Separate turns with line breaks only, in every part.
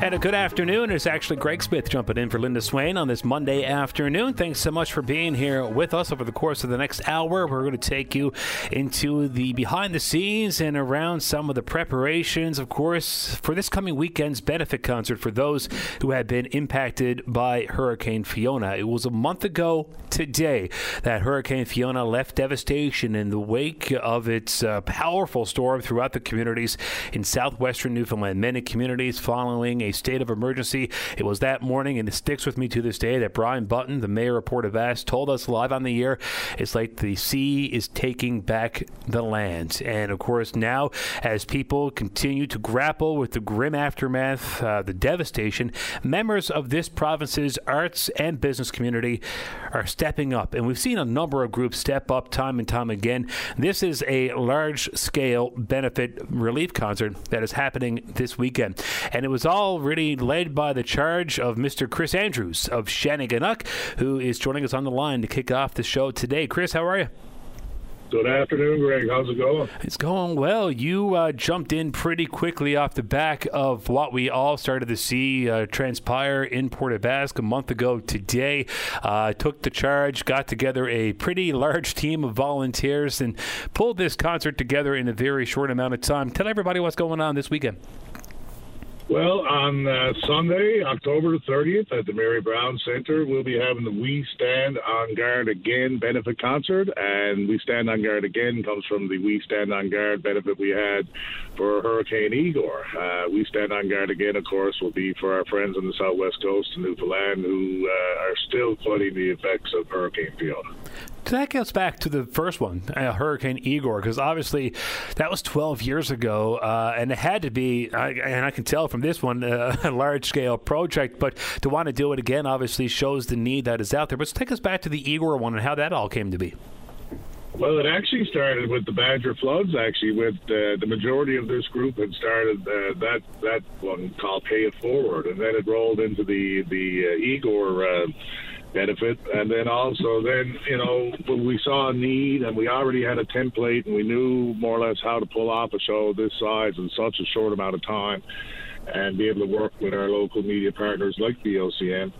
And a good afternoon. It's actually Greg Smith jumping in for Linda Swain on this Monday afternoon. Thanks so much for being here with us over the course of the next hour. We're going to take you into the behind the scenes and around some of the preparations, of course, for this coming weekend's benefit concert for those who have been impacted by Hurricane Fiona. It was a month ago today that Hurricane Fiona left devastation in the wake of its uh, powerful storm throughout the communities in southwestern Newfoundland. Many communities following a a state of emergency. It was that morning, and it sticks with me to this day, that Brian Button, the mayor of Port aux Basques, told us live on the air it's like the sea is taking back the land. And of course, now as people continue to grapple with the grim aftermath, uh, the devastation, members of this province's arts and business community are stepping up. And we've seen a number of groups step up time and time again. This is a large scale benefit relief concert that is happening this weekend. And it was all really led by the charge of Mr. Chris Andrews of Shanneyganock, who is joining us on the line to kick off the show today. Chris, how are you?
Good afternoon, Greg. How's it going?
It's going well. You uh, jumped in pretty quickly off the back of what we all started to see uh, transpire in Port aux Basques a month ago today. Uh, took the charge, got together a pretty large team of volunteers, and pulled this concert together in a very short amount of time. Tell everybody what's going on this weekend.
Well, on uh, Sunday, October 30th, at the Mary Brown Center, we'll be having the We Stand on Guard Again benefit concert. And We Stand on Guard Again comes from the We Stand on Guard benefit we had for Hurricane Igor. Uh, we Stand on Guard Again, of course, will be for our friends on the southwest coast of Newfoundland who uh, are still fighting the effects of Hurricane Fiona
that goes back to the first one, uh, Hurricane Igor, because obviously that was 12 years ago, uh, and it had to be, I, and I can tell from this one, uh, a large scale project. But to want to do it again, obviously, shows the need that is out there. But take us back to the Igor one and how that all came to be.
Well, it actually started with the Badger floods. Actually, with the majority of this group had started uh, that that one called Pay It Forward, and then it rolled into the the uh, Igor uh, benefit. And then also, then you know, when we saw a need and we already had a template and we knew more or less how to pull off a show this size in such a short amount of time, and be able to work with our local media partners like VOCM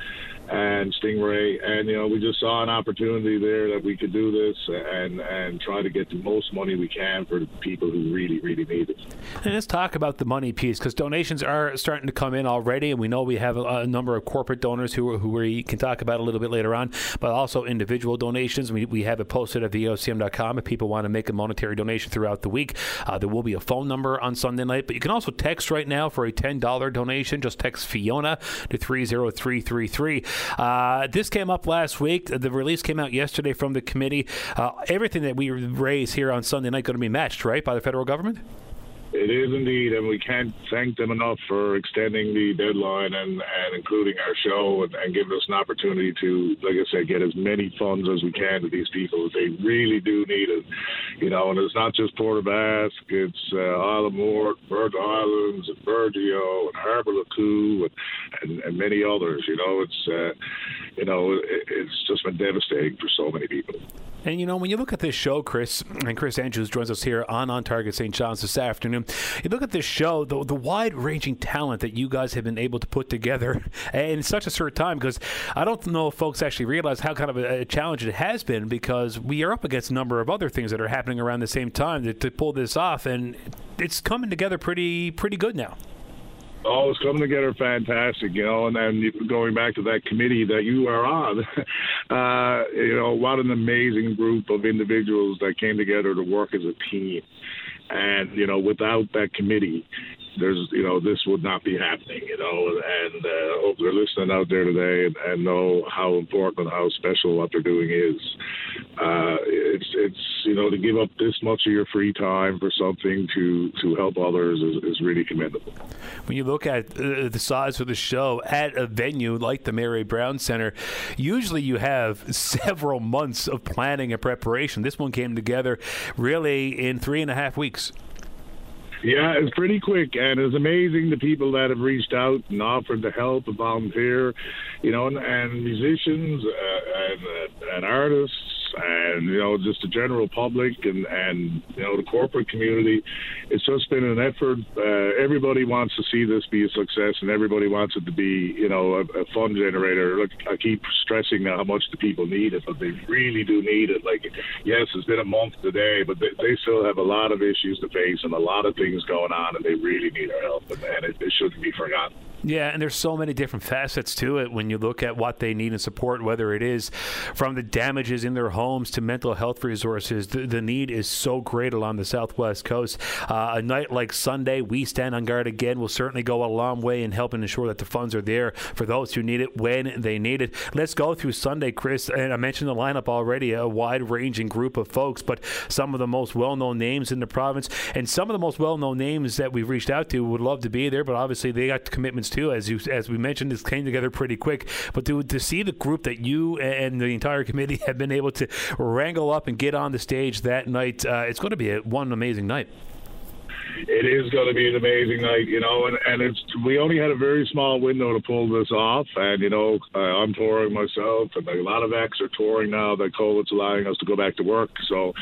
and Stingray, and you know we just saw an opportunity there that we could do this and and try to get the most money we can for the people who really really need it.
And let's talk about the money piece because donations are starting to come in already, and we know we have a, a, number of corporate donors who who we can talk about a little bit later on, but also individual donations. We, we have it posted at VOCM.com if people want to make a monetary donation throughout the week. Uh, there will be a phone number on Sunday night, but you can also text right now for a ten dollar donation. Just text Fiona to three zero three three three. Uh, this came up last week. The release came out yesterday from the committee. Uh, everything that we raise here on Sunday night going to be matched, right, by the federal government?
It is indeed, and we can't thank them enough for extending the deadline and, and including our show and, and giving us an opportunity to, like I said, get as many funds as we can to these people. They really do need it, you know. And it's not just Port aux Basques; it's uh, Isle aux Morts, Virgin Islands, and Burgeo, and Harbour Le Cou, and, and, and many others. You know, it's uh, you know, it, it's just been devastating for so many people.
And you know, when you look at this show, Chris, and Chris Andrews joins us here on On Target St. John's this afternoon, you look at this show, the, the wide ranging talent that you guys have been able to put together in such a short time, because I don't know if folks actually realize how kind of a, a, challenge it has been, because we are up against a number of other things that are happening around the same time to, to pull this off, and it's coming together pretty pretty good now.
Oh, it's coming together fantastic, you know. And then going back to that committee that you are on, uh, you know, what an amazing group of individuals that came together to work as a team. And you know, without that committee, there's you know this would not be happening you know and uh, hope they're listening out there today and, and know how important how special what they're doing is. Uh, it's it's you know to give up this much of your free time for something to to help others is, is really commendable.
When you look at uh, the size of the show at a venue like the Mary Brown Center usually you have several months of planning and preparation. This one came together really in three and a half weeks
Yeah, it's pretty quick, and it's amazing the people that have reached out and offered to help and volunteer, you know, and, and musicians uh, and, uh, and artists and you know just the general public and and you know the corporate community. It's just been an effort. Uh, everybody wants to see this be a success, and everybody wants it to be you know a, a fun generator. Look, I keep stressing how much the people need it, but they really do need it. Like, yes, it's been a month today, but they, they still have a lot of issues to face and a lot of things going on, and they really need our help, and, and it, it shouldn't be forgotten.
Yeah, and there's so many different facets to it when you look at what they need and support, whether it is from the damages in their homes to mental health resources. The, the need is so great along the southwest coast. Uh, a night like Sunday, we stand on guard again will certainly go a long way in helping ensure that the funds are there for those who need it when they need it. Let's go through Sunday, Chris. And I mentioned the lineup already, a wide ranging group of folks, but some of the most well known names in the province and some of the most well known names that we've reached out to would love to be there, but obviously they got commitments too. As you as we mentioned, this came together pretty quick. But to to see the group that you and the entire committee have been able to wrangle up and get on the stage that night, uh, it's going to be a, one amazing night
it is going to be an amazing night, you know. And, and it's we only had a very small window to pull this off, and you know uh, I'm touring myself, and a lot of acts are touring now that COVID's allowing us to go back to work. So,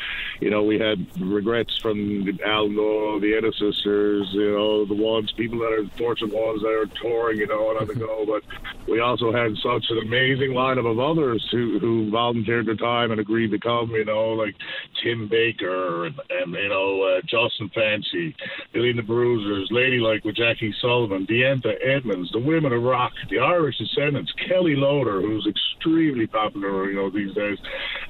you know, we had regrets from Alan Doyle, the Ennis sisters, you know, the ones people that are fortunate ones that are touring, you know, and on the go. But we also had such an amazing lineup of others who who volunteered their time and agreed to come, you know, like Tim Baker and, and you know uh, Justin Fancy The Bruisers, Ladylike with Jackie Sullivan, Deantha Edmunds, the Women of Rock, the Irish Descendants, Kelly Loader, who's extremely popular, you know, these days,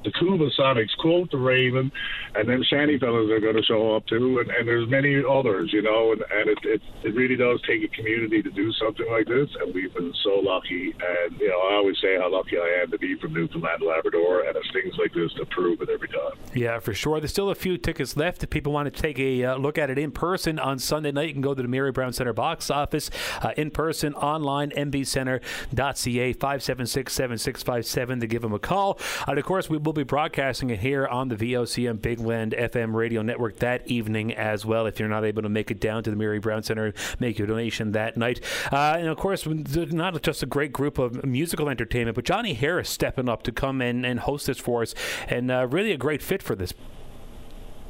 the Cuba Sonics, Quote the Raven, and then Shanty Fellas are going to show up too, and, and there's many others, you know, and, and it, it, it really does take a community to do something like this, and we've been so lucky, and, you know, I always say how lucky I am to be from Newfoundland, Labrador, and it's things like this to prove it every time.
Yeah, for sure. There's still a few tickets left if people want to take a uh, look at it in person person on Sunday night. You can go to the Mary Brown Center box office, uh, in person, online, mbcenter.ca, 576 7657 to give them a call. And of course, we will be broadcasting it here on the VOCM Big Land FM radio network that evening as well. If you're not able to make it down to the Mary Brown Center, make your donation that night. Uh, and of course, not just a great group of musical entertainment, but Johnny Harris stepping up to come in and host this for us, and uh, really a great fit for this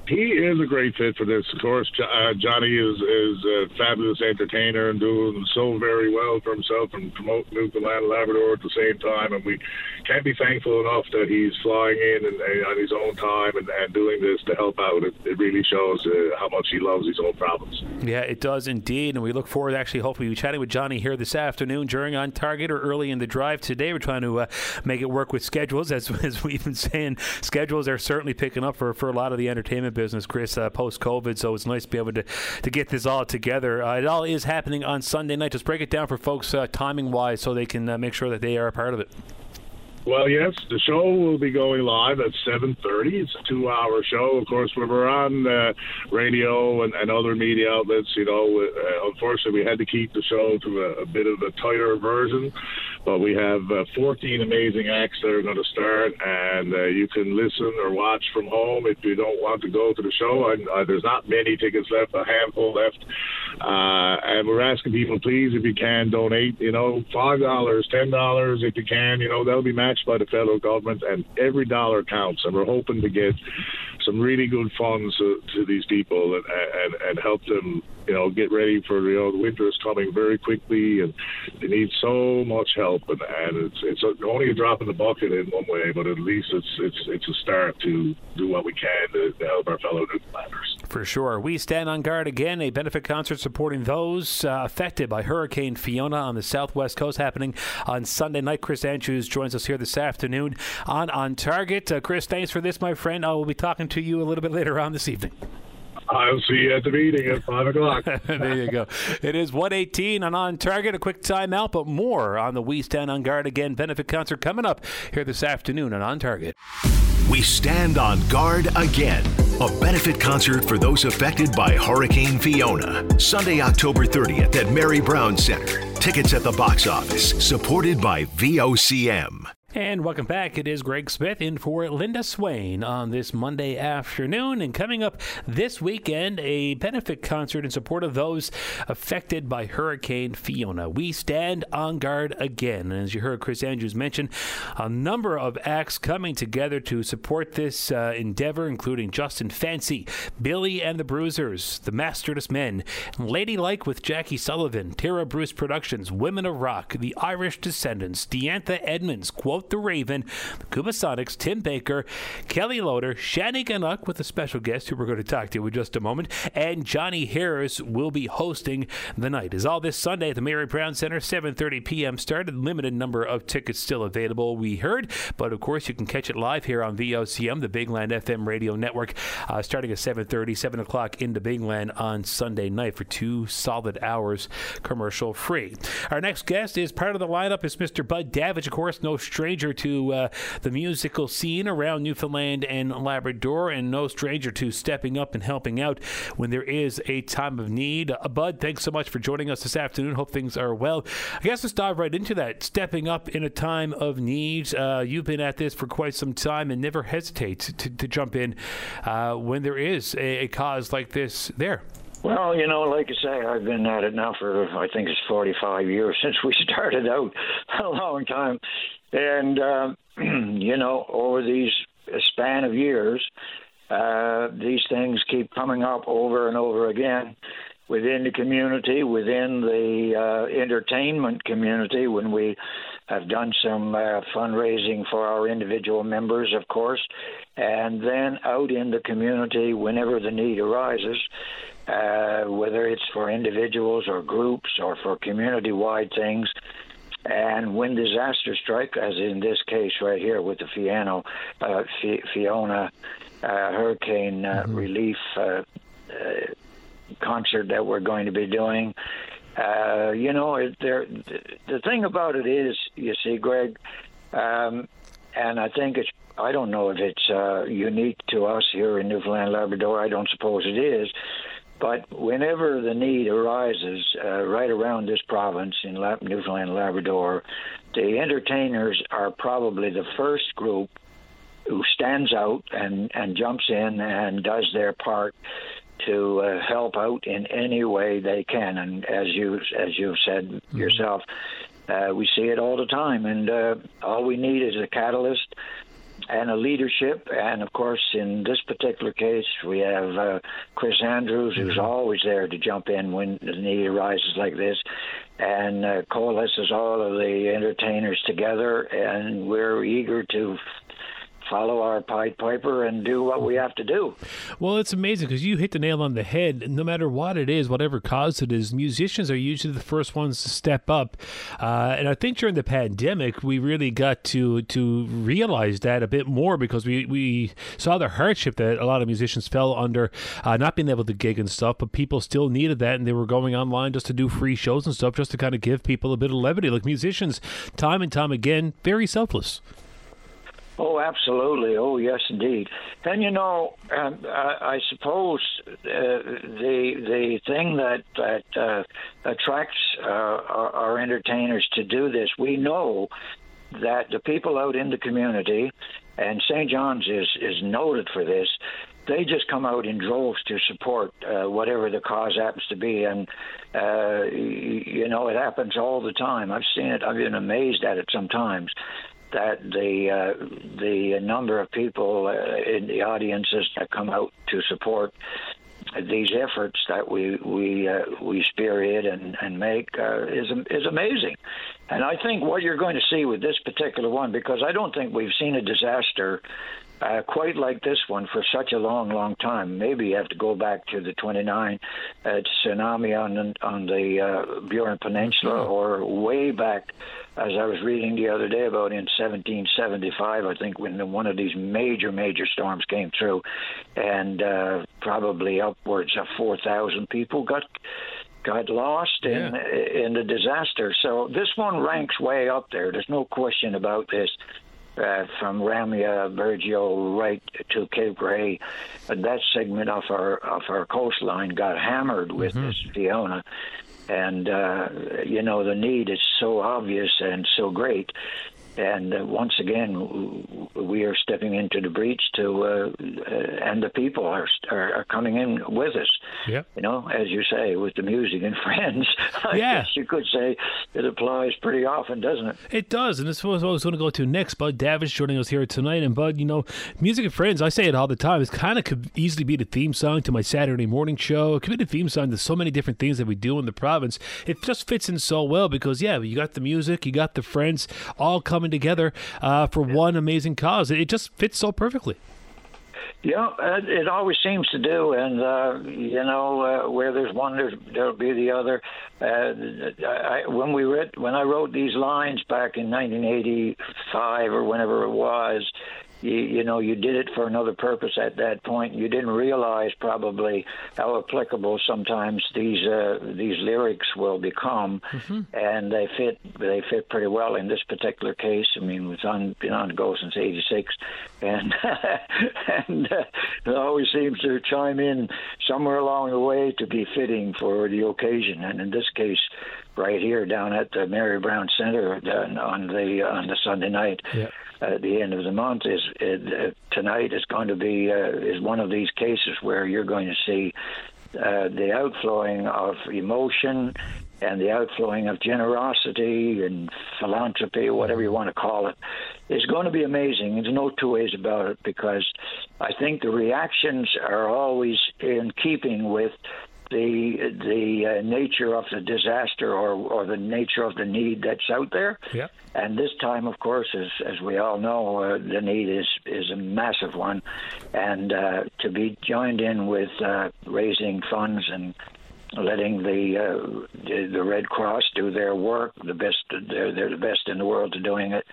he is a great fit for this. Of course, uh, Johnny is is a fabulous entertainer and doing so very well for himself and promoting Newfoundland and Labrador at the same time. And we can't be thankful enough that he's flying in and, and on his own time and, and, doing this to help out. It, it really shows uh, how much he loves his own province.
Yeah, it does indeed. And we look forward to actually hopefully chatting with Johnny here this afternoon during On Target or early in the drive today. We're trying to uh, make it work with schedules. As, as we've been saying, schedules are certainly picking up for, for a lot of the entertainment business, Chris, uh, post COVID. So it's nice to be able to, to get this all together. Uh, it all is happening on Sunday night. Just break it down for folks uh, timing wise so they can uh, make sure that they are a part of it.
Well, yes, the show will be going live at 7:30. It's a two-hour show. Of course, when we're on uh, radio and, and, other media outlets, you know, uh, unfortunately, we had to keep the show to a, a bit of a tighter version. But we have uh, 14 amazing acts that are going to start, and uh, you can listen or watch from home if you don't want to go to the show. And, uh, there's not many tickets left, a handful left. Uh, and we're asking people, please, if you can, donate. You know, five dollars, ten dollars, if you can. You know, that'll be matched by the federal government, and every dollar counts. And we're hoping to get some really good funds to, to these people and, and and help them you know, get ready for you know the winter is coming very quickly, and they need so much help, and, and it's it's only a drop in the bucket in one way, but at least it's it's it's a start to do what we can to, to help our fellow Newfoundlanders.
For sure, we stand on guard again. A benefit concert supporting those uh, affected by Hurricane Fiona on the southwest coast, happening on Sunday night. Chris Andrews joins us here this afternoon on On Target. Uh, Chris, thanks for this, my friend. I will be talking to you a little bit later on this evening.
I'll see you at the meeting at 5 o'clock.
there you go. It is 118 and on target. A quick timeout, but more on the We Stand on Guard Again benefit concert coming up here this afternoon and on target.
We Stand on Guard Again, a benefit concert for those affected by Hurricane Fiona. Sunday, October 30th at Mary Brown Center. Tickets at the box office, supported by VOCM.
And welcome back. It is Greg Smith in for Linda Swain on this Monday afternoon. And coming up this weekend, a benefit concert in support of those affected by Hurricane Fiona. We stand on guard again. And as you heard Chris Andrews mention, a number of acts coming together to support this uh, endeavor, including Justin Fancy, Billy and the Bruisers, the Masterless Men, Ladylike with Jackie Sullivan, Tara Bruce Productions, Women of Rock, the Irish Descendants, Deantha Edmunds, Quote the Raven, the Kubasonics, Tim Baker, Kelly Loader, Shanneyganock with a special guest who we're going to talk to in just a moment, and Johnny Harris will be hosting the night. Is all this Sunday at the Mary Brown Center, 7:30 p.m. Started limited number of tickets still available. We heard, but of course you can catch it live here on VOCM, the Big Land FM radio network, uh, starting at 7:30, 7 o'clock into Big Land on Sunday night for two solid hours, commercial free. Our next guest is part of the lineup is Mr. Bud Davidge, of course, no stranger stranger to uh, the musical scene around Newfoundland and Labrador, and no stranger to stepping up and helping out when there is a time of need. Uh, Bud, thanks so much for joining us this afternoon. Hope things are well. I guess let's dive right into that. Stepping up in a time of need. Uh, you've been at this for quite some time and never hesitate to, to jump in uh, when there is a, a cause like this there.
Well, you know, like I say, I've been at it now for I think it's 45 years since we started out, a long time, and uh, you know, over these span of years, uh, these things keep coming up over and over again within the community, within the uh, entertainment community, when we have done some uh, fundraising for our individual members, of course, and then out in the community whenever the need arises uh, whether it's for individuals or groups or for community wide things. And when disasters strike, as in this case right here with the Fiano, uh, Fiona uh, hurricane uh, mm-hmm. relief uh, uh, concert that we're going to be doing, uh, you know, it, there, the thing about it is, you see, Greg, um, and I think it's I don't know if it's uh, unique to us here in Newfoundland Labrador. I don't suppose it is. But whenever the need arises uh, right around this province in Newfoundland and Labrador, the entertainers are probably the first group who stands out and, and jumps in and does their part to uh, help out in any way they can. And as you as you've said mm-hmm. yourself, uh, we see it all the time. And uh, all we need is a catalyst and a leadership. And of course, in this particular case, we have uh, Chris Andrews, who's mm-hmm. always there to jump in when the need arises like this, and uh, coalesces all of the entertainers together. And we're eager to follow our Pied Piper and do what we have to do.
Well, it's amazing because you hit the nail on the head. No matter what it is, whatever cause it is, musicians are usually the first ones to step up. Uh, and I think during the pandemic, we really got to to realize that a bit more because we, we saw the hardship that a lot of musicians fell under, uh, not being able to gig and stuff, but people still needed that and they were going online just to do free shows and stuff, just to kind of give people a bit of levity. Like musicians, time and time again, very selfless.
Oh, absolutely. Oh, yes, indeed. And you know, um, I, I suppose uh, the the thing that that uh, attracts uh, our, our entertainers to do this, we know that the people out in the community, and St. John's is is noted for this. They just come out in droves to support uh, whatever the cause happens to be, and uh, you know it happens all the time. I've seen it. I've been amazed at it sometimes that the uh, the number of people uh, in the audiences that come out to support these efforts that we we uh, we spearhead and and make uh, is is amazing, and I think what you're going to see with this particular one, because I don't think we've seen a disaster uh, quite like this one for such a long, long time. Maybe you have to go back to the 29 uh, tsunami on the, on the uh, Burin Peninsula, or way back, as I was reading the other day about in 1775. I think when one of these major, major storms came through, and uh, probably upwards of 4,000 people got got lost in yeah. in the disaster. So this one ranks way up there. There's no question about this uh, from Ramea, Burgeo right to Cape. And that segment of our of our coastline got hammered with mm-hmm. this Fiona, and uh, you know the need is so obvious and so great and uh, once again, we are stepping into the breach to, uh, uh, and the people are, are, are coming in with us.
Yeah.
You know, as you say, with the music and friends. I
Yeah.
guess you could say it applies pretty often, doesn't it?
It does, and this was what I was going to go to next. Bud Davidge joining us here tonight, and Bud, you know, music and friends. I say it all the time. It's kind of could easily be the theme song to my Saturday morning show. It could be the theme song to so many different things that we do in the province. It just fits in so well because yeah, you got the music, you got the friends, all coming together uh, for one amazing cause. It just fits so perfectly.
Yeah, it, it always seems to do, and uh, you know uh, where there's one, there's, there'll be the other. Uh, I, when we read, when I wrote these lines back in 1985 or whenever it was, you, you know, you did it for another purpose at that point. You didn't realize probably how applicable sometimes these uh, these lyrics will become, and they fit they fit pretty well in this particular case. I mean, it's on been on the go since '86, and and uh, it always seems to chime in somewhere along the way to be fitting for the occasion. And in this case, right here down at the Mary Brown Center uh, on the on the Sunday night
Yeah.
At the end of the month is uh, tonight is going to be uh, is one of these cases where you're going to see uh, the outflowing of emotion and the outflowing of generosity and philanthropy, whatever you want to call it, is going to be amazing. There's no two ways about it because I think the reactions are always in keeping with the the uh, nature of the disaster or or the nature of the need that's out there. And this time, of course, as as we all know, uh, the need is is a massive one, and uh, to be joined in with uh, raising funds and letting the, uh, the the Red Cross do their work, the best they're they're the best in the world at doing it.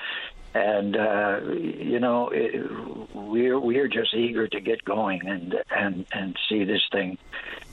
And uh, you know, it, we're we're just eager to get going and and and see this thing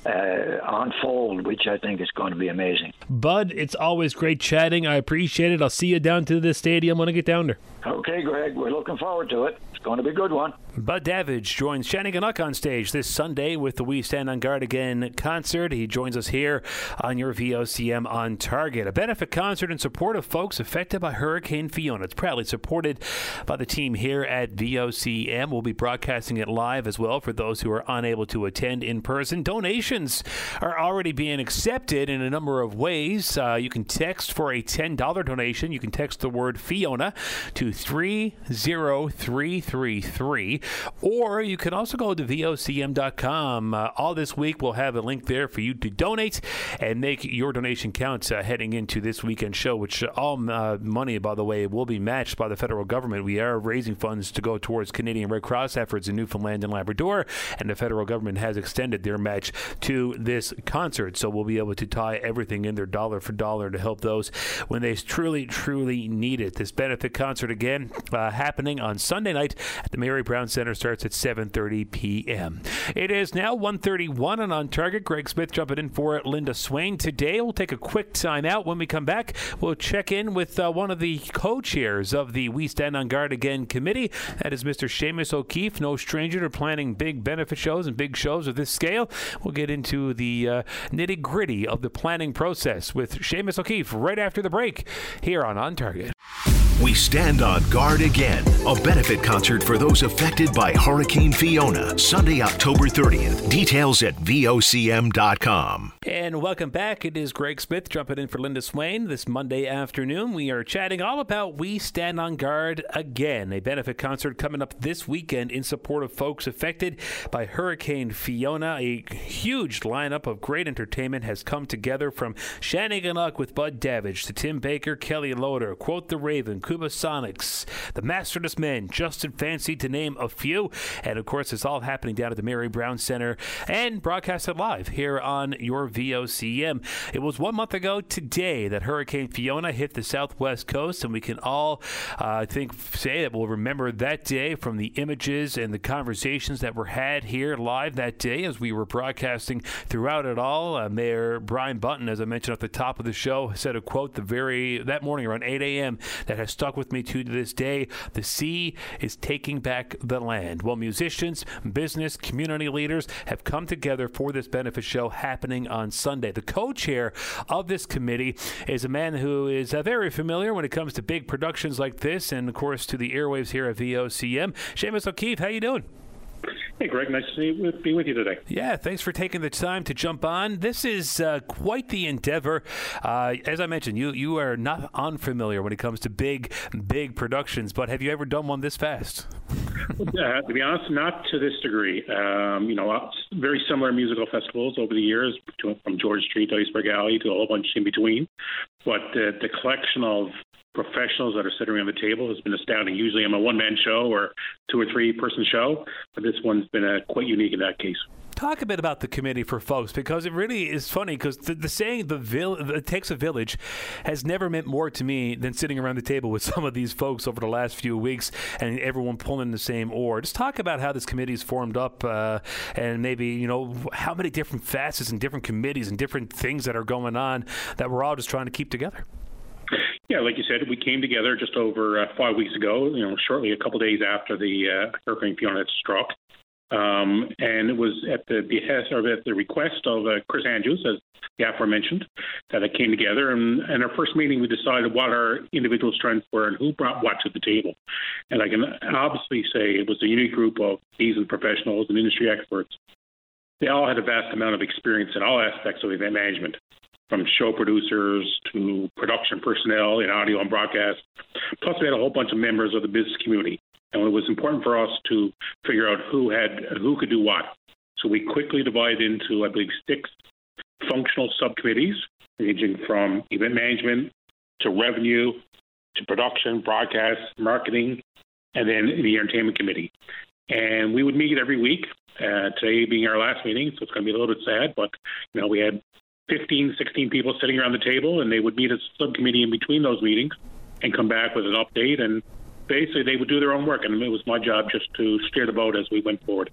uh, unfold, which I think is going to be amazing.
Bud, it's always great chatting. I appreciate it. I'll see you down to the stadium when I get down there.
Okay, Greg, we're looking forward to it. Going to be a good one.
Bud Davidge joins Shannon Shanneyganock on stage this Sunday with the We Stand on Guard Again concert. He joins us here on your VOCM on Target, a benefit concert in support of folks affected by Hurricane Fiona. It's proudly supported by the team here at VOCM. We'll be broadcasting it live as well for those who are unable to attend in person. Donations are already being accepted in a number of ways. Uh, you can text for a $10 donation. You can text the word Fiona to 30333, or you can also go to VOCM.com. Uh, all this week, we'll have a link there for you to donate and make your donation count uh, heading into this weekend show, which uh, all uh, money, by the way, will be matched by the federal government. We are raising funds to go towards Canadian Red Cross efforts in Newfoundland and Labrador, and the federal government has extended their match to this concert. So we'll be able to tie everything in there dollar for dollar to help those when they truly, truly need it. This benefit concert again uh, happening on Sunday night at the Mary Brown Center starts at 7:30 p.m. It is now 1:31 and on target. Greg Smith jumping in for Linda Swain today. We'll take a quick time out. When we come back, we'll check in with uh, one of the co-chairs of the We Stand on Guard Again committee. That is Mr. Seamus O'Keefe, no stranger to planning big benefit shows and big shows of this scale. We'll get into the uh, nitty gritty of the planning process with Seamus O'Keefe right after the break here on On Target.
We stand on guard again. A benefit concert for those affected by Hurricane Fiona, Sunday, October 30th. Details at VOCM.com.
And welcome back. It is Greg Smith jumping in for Linda Swain this Monday afternoon. We are chatting all about We Stand on Guard Again, a benefit concert coming up this weekend in support of folks affected by Hurricane Fiona. A huge lineup of great entertainment has come together from Shannon Shanneyganock with Bud Davidge to Tim Baker, Kelly Loader, Quote the Raven, Kubasonics, The Masterless Men, Justin Fancy, to name a few. And of course, it's all happening down at the Mary Brown Center and broadcasted live here on your VOCM. It was one month ago today that Hurricane Fiona hit the southwest coast, and we can all, uh, I think, say that we'll remember that day from the images and the conversations that were had here live that day as we were broadcasting throughout it all. Uh, Mayor Brian Button, as I mentioned at the top of the show, said a quote the very that morning around 8 a.m. that has stuck with me to this day. The sea is taking back the land. Well, musicians, business, community leaders have come together for this benefit show happening on Sunday. The co chair of this committee is a man who is uh, very familiar when it comes to big productions like this and, of course, to the airwaves here at VOCM. Seamus O'Keefe, how you doing?
Hey, Greg. Nice to be with you today.
Yeah, thanks for taking the time to jump on. This is uh, quite the endeavor. Uh, as I mentioned, you you are not unfamiliar when it comes to big, big productions. But have you ever done one this fast?
uh, to be honest, not to this degree. Um, you know, very similar musical festivals over the years, from George Street to Iceberg Alley to a whole bunch in between. But the collection of professionals that are sitting around the table has been astounding. Usually I'm a one man show or two or three person show, but this one's been uh, quite unique in that case.
Talk a bit about the committee for folks because it really is funny because the, the, saying the vil- it takes a village has never meant more to me than sitting around the table with some of these folks over the last few weeks and everyone pulling the same oar. Just talk about how this committee is formed up uh, and maybe, you know, how many different facets and different committees and different things that are going on that we're all just trying to keep together.
Yeah, like you said, we came together just over uh, five weeks ago. You know, shortly a couple days after the uh, Hurricane Fiona struck, um, and it was at the behest or at the request of uh, Chris Andrews, as the aforementioned, that it came together. And in our first meeting, we decided what our individual strengths were and who brought what to the table. And I can obviously say it was a unique group of seasoned professionals and industry experts. They all had a vast amount of experience in all aspects of event management from show producers to production personnel in audio and broadcast. Plus, we had a whole bunch of members of the business community, and it was important for us to figure out who had who could do what. So we quickly divided into, I believe, six functional subcommittees, ranging from event management to revenue to production, broadcast, marketing, and then the entertainment committee. And we would meet every week. Uh, today being our last meeting, so it's going to be a little bit sad, but you know we had 15, 16 people sitting around the table, and they would meet a subcommittee in between those meetings and come back with an update. And basically, they would do their own work, and it was my job just to steer the boat as we went forward.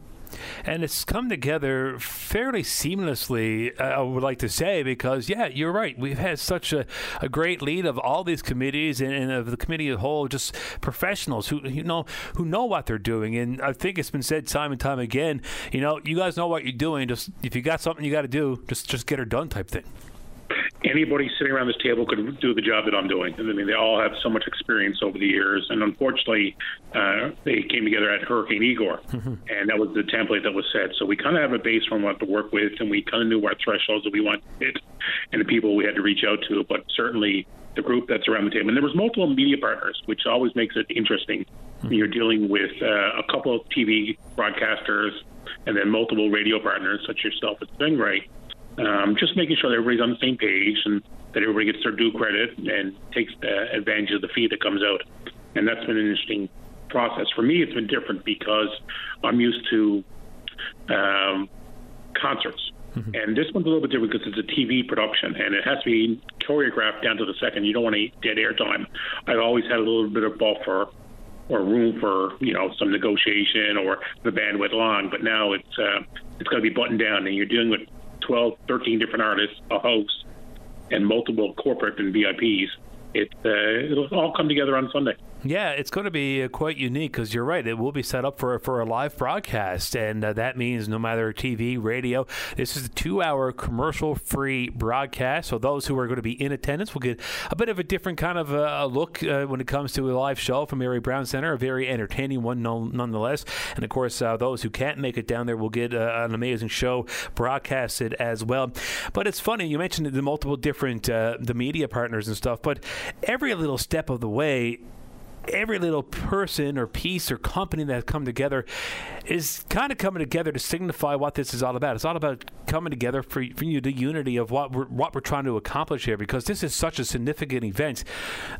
And it's come together fairly seamlessly, uh, I would like to say, because, yeah, you're right. We've had such a, a great lead of all these committees and, and, of the committee as a whole, just professionals who you know who know what they're doing. And I think it's been said time and time again, you know, you guys know what you're doing. Just if you got something you got to do, just just get her done type thing
anybody sitting around this table could do the job that I'm doing. I mean, they all have so much experience over the years, and unfortunately, uh, they came together at Hurricane Igor, mm-hmm. and that was the template that was set. So we kind of have a base from what to work with, and we kind of knew our thresholds that we wanted and the people we had to reach out to. But certainly, the group that's around the table, and there was multiple media partners, which always makes it interesting. Mm-hmm. You're dealing with uh, a couple of TV broadcasters, and then multiple radio partners, such as yourself at Stingray um, just making sure that everybody's on the same page and that everybody gets their due credit and takes uh, advantage of the fee that comes out. And that's been an interesting process. For me, it's been different because I'm used to um, concerts. Mm-hmm. And this one's a little bit different because it's a TV production and it has to be choreographed down to the second. You don't want any dead air time. I've always had a little bit of buffer or room for you know some negotiation or the band went long, but now it's uh, it's going to be buttoned down, and you're dealing with 12, 13 different artists, a host, and multiple corporate and VIPs. It uh, it'll all come together on Sunday.
Yeah, it's going to be uh, quite unique because you're right. It will be set up for for a live broadcast, and uh, that means no matter TV, radio, this is a two-hour commercial-free broadcast. So those who are going to be in attendance will get a bit of a different kind of uh, look uh, when it comes to a live show from Mary Brown Center, a very entertaining one nonetheless. And of course, uh, those who can't make it down there will get an amazing show broadcasted as well. But it's funny you mentioned the multiple different the media partners and stuff, but every little step of the way every little person or piece or company that come together is kind of coming together to signify what this is all about. It's all about coming together for, for you, the unity of what we're, what we're trying to accomplish here, because this is such a significant event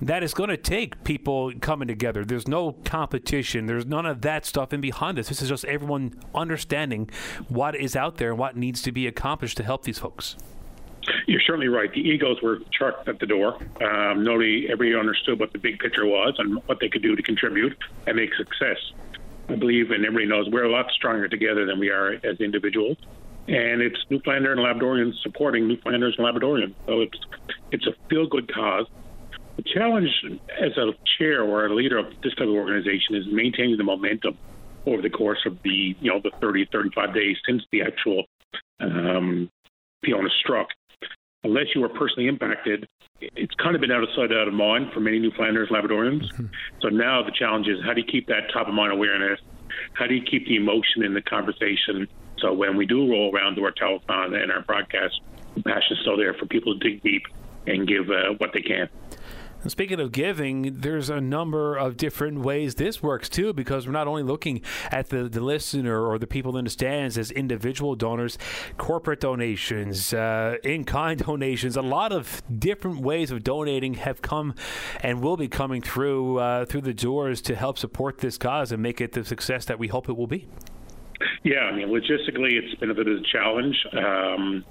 that is going to take people coming together. There's no competition. There's none of that stuff in behind this. This is just everyone understanding what is out there and what needs to be accomplished to help these folks.
You're certainly right. The egos were chucked at the door. Um, nobody, everybody understood what the big picture was and what they could do to contribute and make success. I believe, and everybody knows, we're a lot stronger together than we are as individuals. And it's Newfoundlander and Labradorians supporting Newfoundlanders and Labradorians. So it's it's a feel good cause. The challenge as a chair or a leader of this type of organization is maintaining the momentum over the course of the you know the 30, 35 days since the actual um, Fiona struck. Unless you were personally impacted, it's kind of been out of sight, out of mind for many Newfoundlanders, Labradorians. Mm-hmm. So now the challenge is how do you keep that top of mind awareness? How do you keep the emotion in the conversation? So when we do roll around to our telethon and our broadcast, the passion is still there for people to dig deep and give uh, what they can.
Speaking of giving, there's a number of different ways this works too, because we're not only looking at the, the listener or the people in the stands as individual donors, corporate donations, uh, in kind donations, a lot of different ways of donating have come and will be coming through uh, through the doors to help support this cause and make it the success that we hope it will be.
Yeah, I mean, logistically, it's been a bit of a challenge. Um,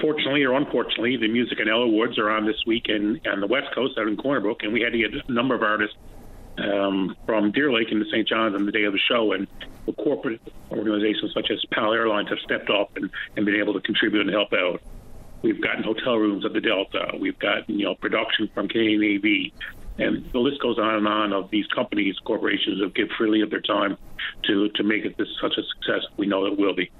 fortunately or unfortunately, the MusicNL Awards are on this week in, on the West Coast out in Corner Brook, and we had to get a number of artists um, from Deer Lake into St. John's on the day of the show, and the corporate organizations such as PAL Airlines have stepped up and, and been able to contribute and help out. We've gotten hotel rooms at the Delta. We've got you know production from Canadian AV, and the list goes on and on of these companies, corporations that give freely of their time to to make it this such a success. We know it will be.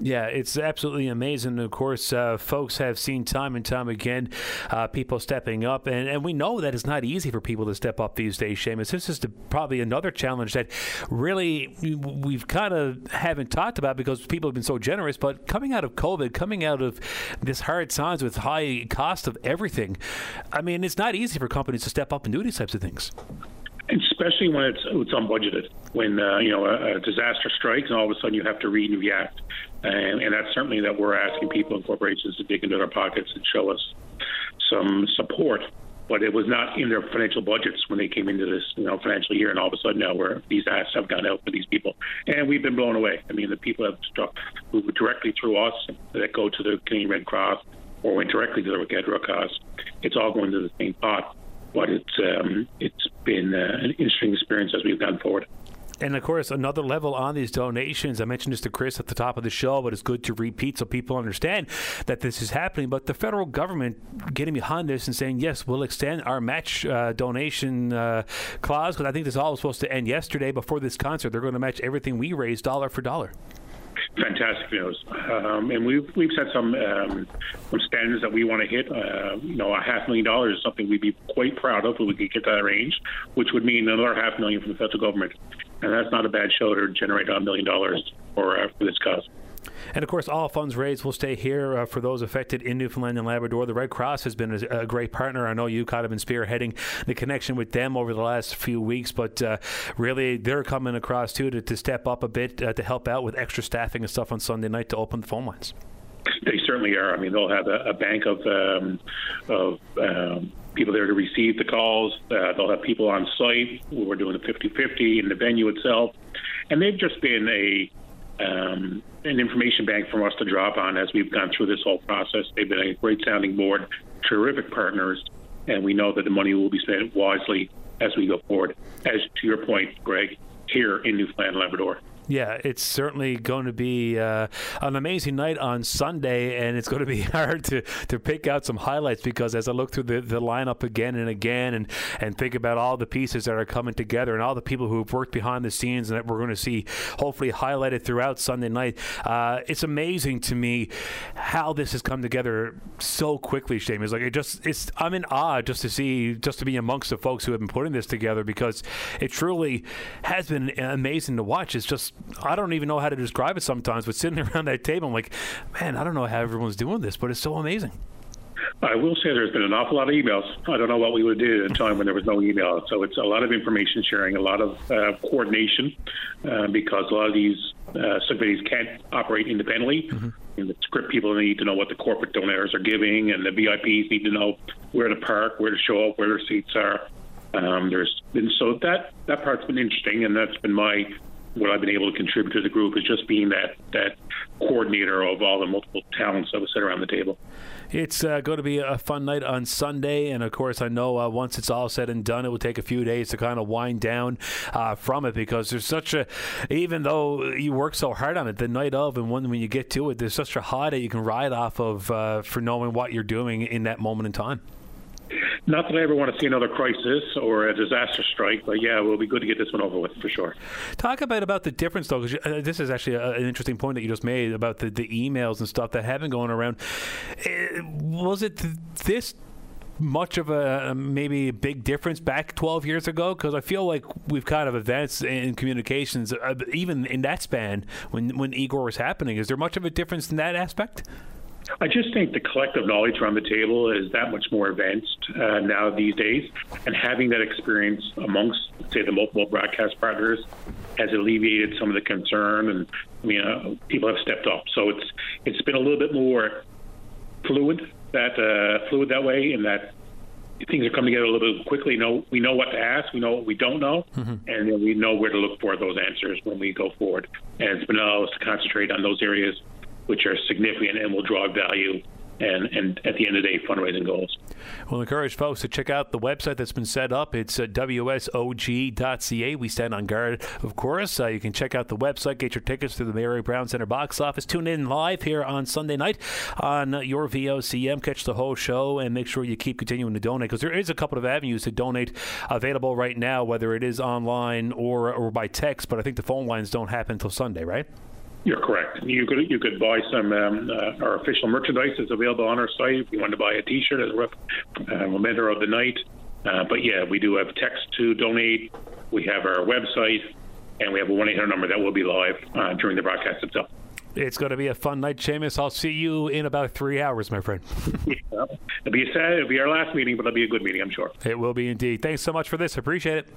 Yeah, it's absolutely amazing. Of course, uh, folks have seen time and time again uh, people stepping up, and, and we know that it's not easy for people to step up these days, Seamus. This is the, probably another challenge that really we've kind of haven't talked about because people have been so generous. But coming out of COVID, coming out of this hard times with high cost of everything, I mean, it's not easy for companies to step up and do these types of things
especially when it's it's unbudgeted. When uh, you know a, a, disaster strikes, and all of a sudden you have to read and react, and, and that's certainly that we're asking people and corporations to dig into their pockets and show us some support. But it was not in their financial budgets when they came into this you know financial year, and all of a sudden now where these asks have gone out for these people, and we've been blown away. I mean, the people have struck who directly through us that go to the Canadian Red Cross or went directly to the Red Cross. It's all going to the same pot but it's um, it's been uh, an interesting experience as we've gone forward.
And of course, another level on these donations. I mentioned this to Chris at the top of the show, but it's good to repeat so people understand that this is happening. But the federal government getting behind this and saying, yes, we'll extend our match uh, donation uh, clause because I think this all was supposed to end yesterday before this concert. They're going to match everything we raise dollar for dollar
fantastic news. Um, and we've we've set some um, some standards that we want to hit. Uh, you know, a half million dollars is something we'd be quite proud of if we could get that range, which would mean another half million from the federal government, and that's not a bad show to generate a million dollars for uh, for this cause.
And of course, all funds raised will stay here uh, for those affected in Newfoundland and Labrador. The Red Cross has been a, a, great partner. I know you kind of been spearheading the connection with them over the last few weeks, but uh, really they're coming across too to, to step up a bit uh, to help out with extra staffing and stuff on Sunday night to open the phone lines.
They certainly are. I mean, they'll have a, a bank of um, of um, people there to receive the calls. Uh, they'll have people on site. We're doing a 50-50 in the venue itself, and they've just been a um, an information bank for us to drop on as we've gone through this whole process. They've been a great sounding board, terrific partners, and we know that the money will be spent wisely as we go forward. As to your point, Greg, here in Newfoundland, Labrador.
Yeah, it's certainly going to be uh, an amazing night on Sunday, and it's going to be hard to, to pick out some highlights because as I look through the, the lineup again and again and, and think about all the pieces that are coming together and all the people who have worked behind the scenes and that we're going to see hopefully highlighted throughout Sunday night, uh, it's amazing to me how this has come together so quickly, Shane. It's like it just it's I'm in awe just to see just to be amongst the folks who have been putting this together because it truly has been amazing to watch. It's just I don't even know how to describe it sometimes. But sitting around that table, I'm like, man, I don't know how everyone's doing this, but it's so amazing.
I will say there's been an awful lot of emails. I don't know what we would do at a time when there was no email. So it's a lot of information sharing, a lot of uh, coordination, uh, because a lot of these uh, subcommittees can't operate independently. Mm-hmm. And the script people need to know what the corporate donors are giving, and the VIPs need to know where to park, where to show up, where their seats are. Um, there's been so that that part's been interesting, and that's been my what I've been able to contribute to the group is just being that that coordinator of all the multiple talents that will sit around the table.
It's uh, going to be a fun night on Sunday, and of course, I know uh, once it's all said and done, it will take a few days to kind of wind down uh, from it because there's such a, even though you work so hard on it, the night of and when when you get to it, there's such a high that you can ride off of uh, for knowing what you're doing in that moment in time.
Not that I ever want to see another crisis or a disaster strike, but yeah, it will be good to get this one over with for sure.
Talk a bit about the difference, though, because uh, this is actually a, an interesting point that you just made about the, the emails and stuff that have been going around. Uh, was it this much of a maybe a big difference back 12 years ago? Because I feel like we've kind of advanced in communications, uh, even in that span when when Igor was happening. Is there much of a difference in that aspect?
I just think the collective knowledge around the table is that much more advanced uh, now these days, and having that experience amongst, say, the multiple broadcast partners has alleviated some of the concern, and I mean, uh, people have stepped up. So it's it's been a little bit more fluid that uh, fluid that way, in that things are coming together a little bit quickly. Know we know what to ask, we know what we don't know, mm-hmm. and then we know where to look for those answers when we go forward. And it's been allowed us to concentrate on those areas which are significant and will drive value and, and at the end of the day, fundraising goals.
We'll encourage folks to check out the website that's been set up. It's uh, WSOG.ca. We stand on guard, of course. Uh, you can check out the website, get your tickets through the Mary Brown Center box office. Tune in live here on Sunday night on your VOCM. Catch the whole show and make sure you keep continuing to donate because there is a couple of avenues to donate available right now, whether it is online or, or by text. But I think the phone lines don't happen until Sunday, right?
You're correct. You could you could buy some um, uh, our official merchandise is available on our site. If you want to buy a T-shirt as a uh, memento of the night, uh, but yeah, we do have text to donate. We have our website, and we have a one eight hundred number that will be live uh, during the broadcast itself.
It's going to be a fun night, Seamus. I'll see you in about three hours, my friend.
yeah, it'll be sad. It'll be our last meeting, but it'll be a good meeting, I'm sure.
It will be indeed. Thanks so much for this. Appreciate it.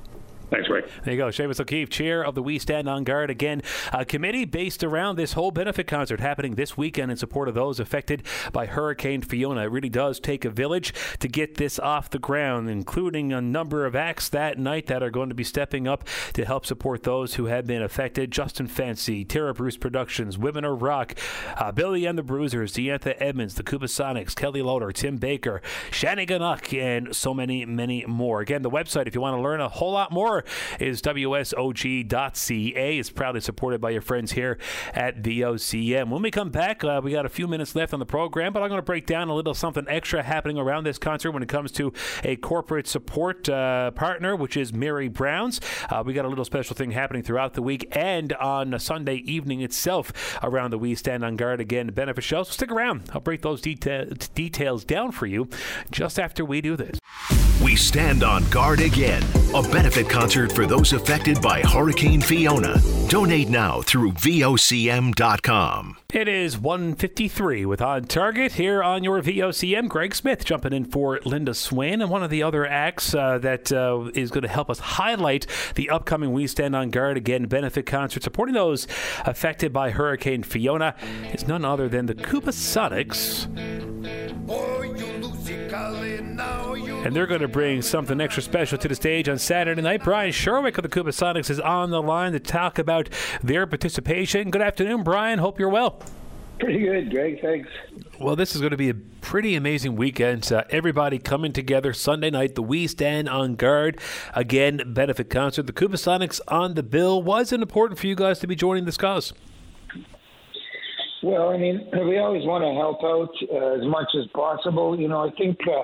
Thanks, Ray.
There you go. Seamus O'Keefe, chair of the We Stand on Guard. Again, a committee based around this whole benefit concert happening this weekend in support of those affected by Hurricane Fiona. It really does take a village to get this off the ground, including a number of acts that night that are going to be stepping up to help support those who have been affected. Justin Fancy, Tara Bruce Productions, Women of Rock, uh, Billy and the Bruisers, Deantha Edmunds, the Kubasonics, Kelly Loader, Tim Baker, Shanneyganock, and so many, many more. Again, the website, if you want to learn a whole lot more, is WSOG.ca. It's proudly supported by your friends here at VOCM. When we come back, uh, we got a few minutes left on the program, but I'm going to break down a little something extra happening around this concert when it comes to a corporate support uh, partner, which is Mary Brown's. Uh, we got a little special thing happening throughout the week and on Sunday evening itself around the We Stand on Guard again benefit show. So stick around. I'll break those deta- details down for you just after we do this.
We Stand on Guard again, a benefit concert concert for those affected by Hurricane Fiona. Donate now through VOCM.com.
It is 153 with On Target here on your VOCM. Greg Smith jumping in for Linda Swain. And one of the other acts uh, that uh, is going to help us highlight the upcoming We Stand on Guard Again benefit concert supporting those affected by Hurricane Fiona is none other than the Kubasonics. And they're going to bring something extra special to the stage on Saturday night. Brian Sherwick of the Kubasonics is on the line to talk about their participation. Good afternoon, Brian. Hope you're well.
Pretty good, Greg. Thanks.
Well, this is going to be a pretty amazing weekend. Uh, everybody coming together Sunday night. The We Stand on Guard again benefit concert. The Kubasonics on the bill. Was it important for you guys to be joining this cause?
Well, I mean, we always want to help out uh, as much as possible. You know, I think uh,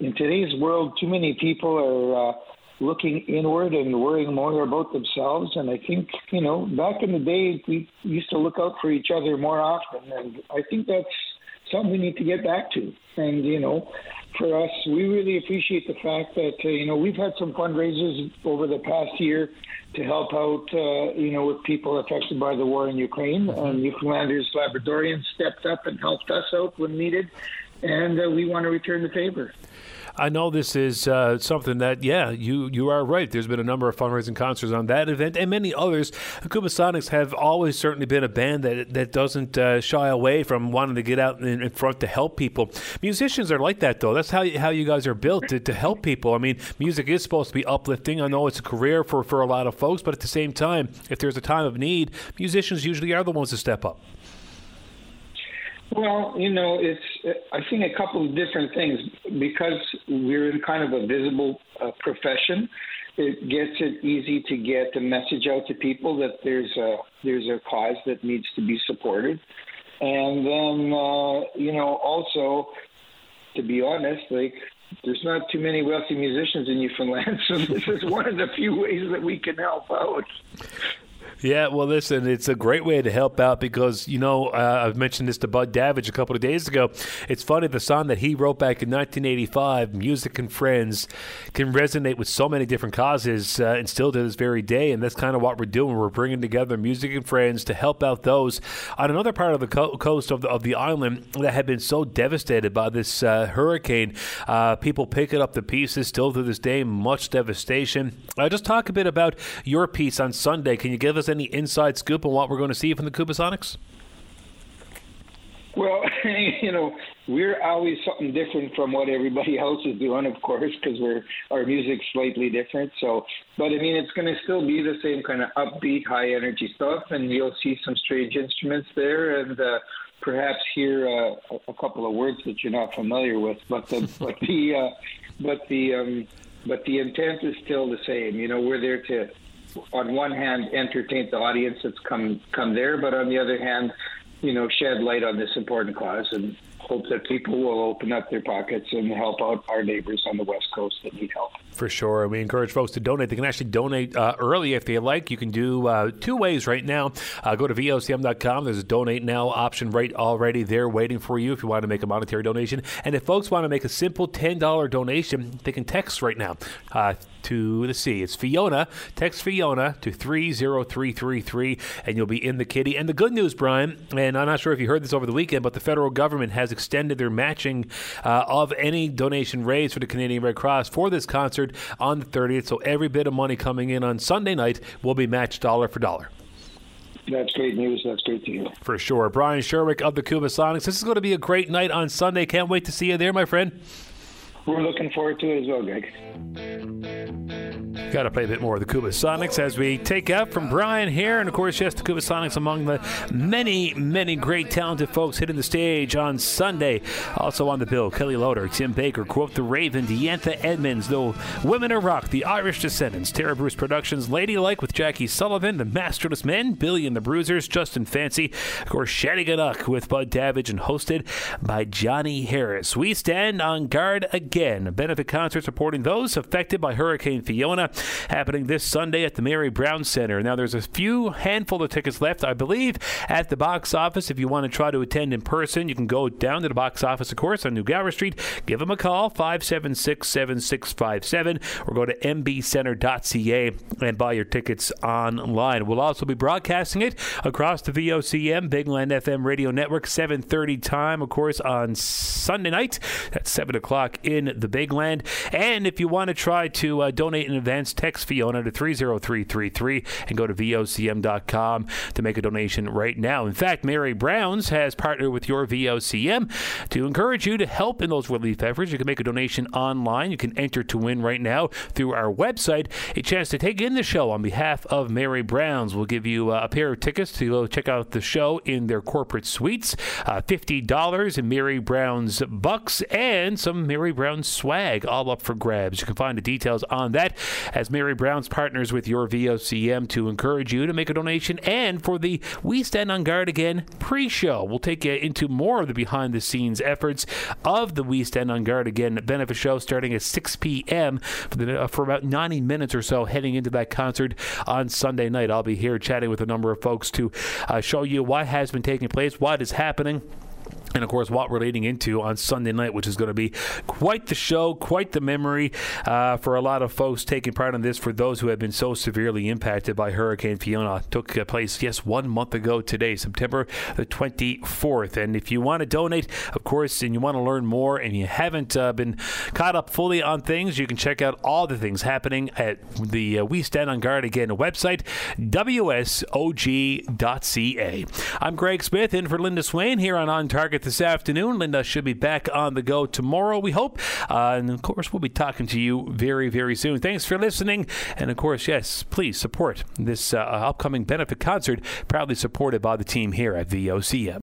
in today's world, too many people are uh, looking inward and worrying more about themselves. And I think, you know, back in the day, we used to look out for each other more often. And I think that's something we need to get back to. And, you know, for us, we really appreciate the fact that, uh, you know, we've had some fundraisers over the past year to help out, uh, you know, with people affected by the war in Ukraine. Mm-hmm. And Newfoundlanders, Labradorians stepped up and helped us out when needed. And uh, we want to return the favor.
I know this is uh, something that, yeah, you you are right. There's been a number of fundraising concerts on that event and many others. Kubasonics have always certainly been a band that that doesn't uh, shy away from wanting to get out in, in, front to help people. Musicians are like that, though. That's how you, how you guys are built to, to help people. I mean, music is supposed to be uplifting. I know it's a career for, for a lot of folks, but at the same time, if there's a time of need, musicians usually are the ones to step up.
Well, you know, it's I think a couple of different things because we're in kind of a visible uh, profession. It gets it easy to get the message out to people that there's a there's a cause that needs to be supported, and then uh, you know also, to be honest, like there's not too many wealthy musicians in Newfoundland, so this is one of the few ways that we can help out.
Yeah, well, listen, it's a great way to help out because, you know, uh, I've mentioned this to Bud Davidge a couple of days ago. It's funny, the song that he wrote back in 1985, Music and Friends, can resonate with so many different causes uh, and still to this very day. And that's kind of what we're doing. We're bringing together music and friends to help out those on another part of the co- coast of the, of the island that have been so devastated by this uh, hurricane. Uh, people picking up the pieces still to this day, much devastation. Uh, just talk a bit about your piece on Sunday. Can you give us any inside scoop on what we're going to see from the Kubasonics?
Well, you know, we're always something different from what everybody else is doing, of course, because we're our music's slightly different. So, but I mean, it's going to still be the same kind of upbeat, high energy stuff, and you'll see some strange instruments there, and uh, perhaps hear uh, a couple of words that you're not familiar with. But the but the uh, but the um, but the intent is still the same. You know, we're there to on one hand entertain the audience that's come come there, but on the other hand, you know, shed light on this important cause and hope that people will open up their pockets and help out our neighbors on the West Coast that need help.
For sure. We encourage folks to donate. They can actually donate uh, early if they like. You can do uh, two ways right now. Uh, go to VOCM.com. There's a donate now option right already there waiting for you if you want to make a monetary donation. And if folks want to make a simple $10 donation, they can text right now uh, to the C. It's Fiona. Text Fiona to 30333 and you'll be in the kitty. And the good news, Brian, and I'm not sure if you heard this over the weekend, but the federal government has extended their matching uh, of any donation raised for the Canadian Red Cross for this concert on the 30th. So every bit of money coming in on Sunday night will be matched dollar for dollar.
That's great news. That's great to hear.
For sure. Brian Sherwick of the Kubasonics. This is going to be a great night on Sunday. Can't wait to see you there, my friend.
We're looking forward to it as well, Greg.
Got to play a bit more of the Kubasonics as we take out from Brian here. And of course, yes, the Kubasonics among the many, many great talented folks hitting the stage on Sunday. Also on the bill, Kelly Loader, Tim Baker, Quote the Raven, Deantha Edmunds, The Women of Rock, The Irish Descendants, Tara Bruce Productions, Ladylike with Jackie Sullivan, The Masterless Men, Billy and the Bruisers, Justin Fancy, of course, Shanneyganock with Bud Davidge and hosted by Johnny Harris. We stand on guard again. Again, a benefit concert supporting those affected by Hurricane Fiona happening this Sunday at the Mary Brown Center. Now, there's a few handful of tickets left, I believe, at the box office. If you want to try to attend in person, you can go down to the box office, of course, on New Gower Street. Give them a call, 576 7657, or go to mbcenter.ca and buy your tickets online. We'll also be broadcasting it across the VOCM, Big Land FM radio network, 7.30 time, of course, on Sunday night. That's 7 o'clock in the Big Land. And if you want to try to uh, donate in advance, text Fiona to 30333 and go to VOCM.com to make a donation right now. In fact, Mary Brown's has partnered with your VOCM to encourage you to help in those relief efforts. You can make a donation online. You can enter to win right now through our website a chance to take in the show on behalf of Mary Brown's. We'll give you uh, a pair of tickets to go check out the show in their corporate suites, uh, $50 in Mary Brown's bucks, and some Mary Brown swag all up for grabs. You can find the details on that as Mary Brown's partners with your VOCM to encourage you to make a donation and for the We Stand on Guard Again pre show. We'll take you into more of the behind the scenes efforts of the We Stand on Guard Again benefit show starting at 6 p.m. For, the, uh, for about 90 minutes or so heading into that concert on Sunday night. I'll be here chatting with a number of folks to uh, show you what has been taking place, what is happening and of course, what we're leading into on Sunday night, which is going to be quite the show, quite the memory uh, for a lot of folks taking part in this. For those who have been so severely impacted by Hurricane Fiona, took uh, place yes one month ago today, September the 24th. And if you want to donate, of course, and you want to learn more, and you haven't uh, been caught up fully on things, you can check out all the things happening at the uh, We Stand on Guard Again website, wsog.ca. I'm Greg Smith in for Linda Swain here on On Target this afternoon. Linda should be back on the go tomorrow, we hope. Uh, and of course, we'll be talking to you very, very soon. Thanks for listening. And of course, yes, please support this uh, upcoming benefit concert, proudly supported by the team here at VOCM.